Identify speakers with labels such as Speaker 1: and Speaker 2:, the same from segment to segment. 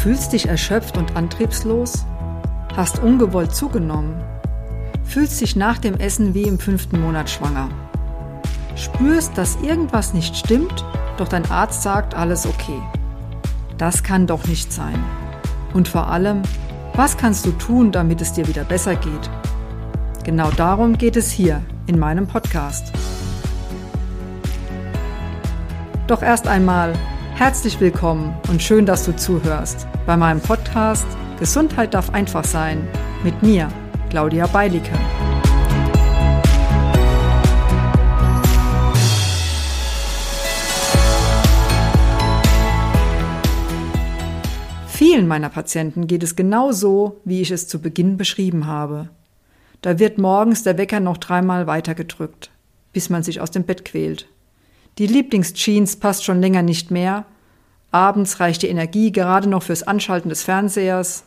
Speaker 1: fühlst dich erschöpft und antriebslos? Hast ungewollt zugenommen? Fühlst dich nach dem Essen wie im fünften Monat schwanger? Spürst, dass irgendwas nicht stimmt, doch dein Arzt sagt, alles okay. Das kann doch nicht sein. Und vor allem, was kannst du tun, damit es dir wieder besser geht? Genau darum geht es hier in meinem Podcast. Doch erst einmal herzlich willkommen und schön, dass du zuhörst bei meinem Podcast Gesundheit darf einfach sein mit mir, Claudia Beilicke. Vielen meiner Patienten geht es genau so, wie ich es zu Beginn beschrieben habe. Da wird morgens der Wecker noch dreimal weitergedrückt, bis man sich aus dem Bett quält. Die Lieblingsjeans passt schon länger nicht mehr. Abends reicht die Energie gerade noch fürs Anschalten des Fernsehers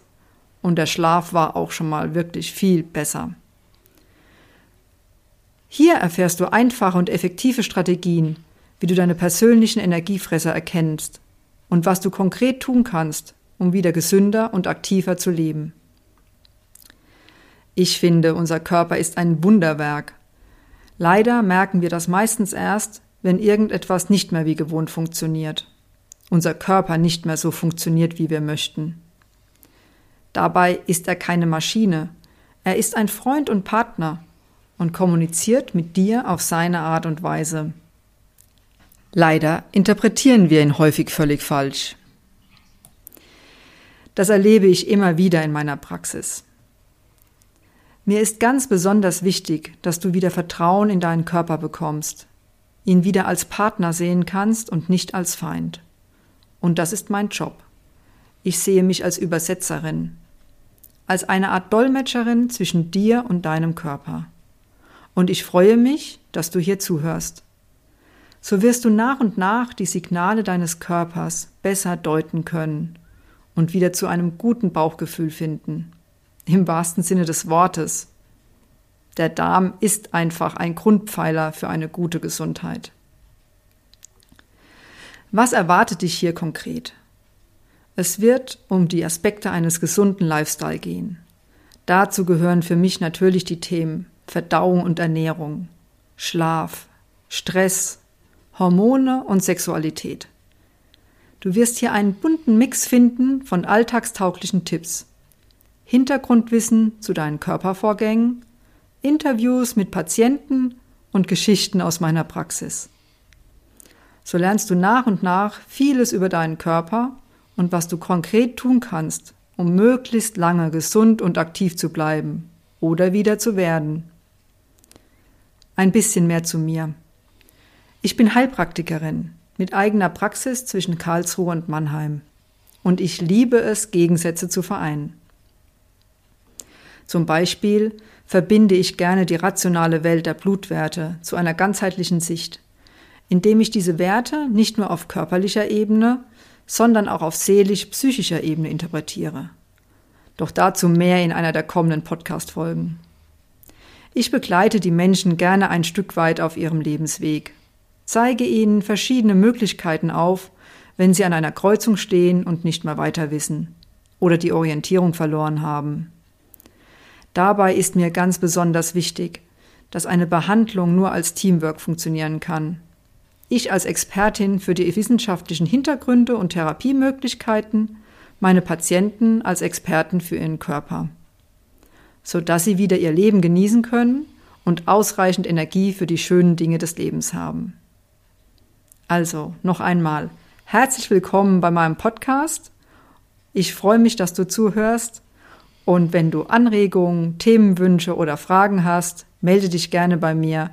Speaker 1: und der Schlaf war auch schon mal wirklich viel besser. Hier erfährst du einfache und effektive Strategien, wie du deine persönlichen Energiefresser erkennst und was du konkret tun kannst, um wieder gesünder und aktiver zu leben. Ich finde, unser Körper ist ein Wunderwerk. Leider merken wir das meistens erst, wenn irgendetwas nicht mehr wie gewohnt funktioniert. Unser Körper nicht mehr so funktioniert, wie wir möchten. Dabei ist er keine Maschine. Er ist ein Freund und Partner und kommuniziert mit dir auf seine Art und Weise. Leider interpretieren wir ihn häufig völlig falsch. Das erlebe ich immer wieder in meiner Praxis. Mir ist ganz besonders wichtig, dass du wieder Vertrauen in deinen Körper bekommst, ihn wieder als Partner sehen kannst und nicht als Feind. Und das ist mein Job. Ich sehe mich als Übersetzerin, als eine Art Dolmetscherin zwischen dir und deinem Körper. Und ich freue mich, dass du hier zuhörst. So wirst du nach und nach die Signale deines Körpers besser deuten können und wieder zu einem guten Bauchgefühl finden im wahrsten Sinne des Wortes. Der Darm ist einfach ein Grundpfeiler für eine gute Gesundheit. Was erwartet dich hier konkret? Es wird um die Aspekte eines gesunden Lifestyle gehen. Dazu gehören für mich natürlich die Themen Verdauung und Ernährung, Schlaf, Stress, Hormone und Sexualität. Du wirst hier einen bunten Mix finden von alltagstauglichen Tipps, Hintergrundwissen zu deinen Körpervorgängen, Interviews mit Patienten und Geschichten aus meiner Praxis. So lernst du nach und nach vieles über deinen Körper und was du konkret tun kannst, um möglichst lange gesund und aktiv zu bleiben oder wieder zu werden. Ein bisschen mehr zu mir. Ich bin Heilpraktikerin mit eigener Praxis zwischen Karlsruhe und Mannheim. Und ich liebe es, Gegensätze zu vereinen. Zum Beispiel verbinde ich gerne die rationale Welt der Blutwerte zu einer ganzheitlichen Sicht, indem ich diese Werte nicht nur auf körperlicher Ebene, sondern auch auf seelisch-psychischer Ebene interpretiere. Doch dazu mehr in einer der kommenden Podcast-Folgen. Ich begleite die Menschen gerne ein Stück weit auf ihrem Lebensweg, zeige ihnen verschiedene Möglichkeiten auf, wenn sie an einer Kreuzung stehen und nicht mehr weiter wissen oder die Orientierung verloren haben. Dabei ist mir ganz besonders wichtig, dass eine Behandlung nur als Teamwork funktionieren kann. Ich als Expertin für die wissenschaftlichen Hintergründe und Therapiemöglichkeiten, meine Patienten als Experten für ihren Körper, sodass sie wieder ihr Leben genießen können und ausreichend Energie für die schönen Dinge des Lebens haben. Also, noch einmal, herzlich willkommen bei meinem Podcast. Ich freue mich, dass du zuhörst und wenn du Anregungen, Themenwünsche oder Fragen hast, melde dich gerne bei mir.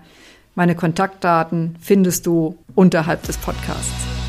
Speaker 1: Meine Kontaktdaten findest du unterhalb des Podcasts.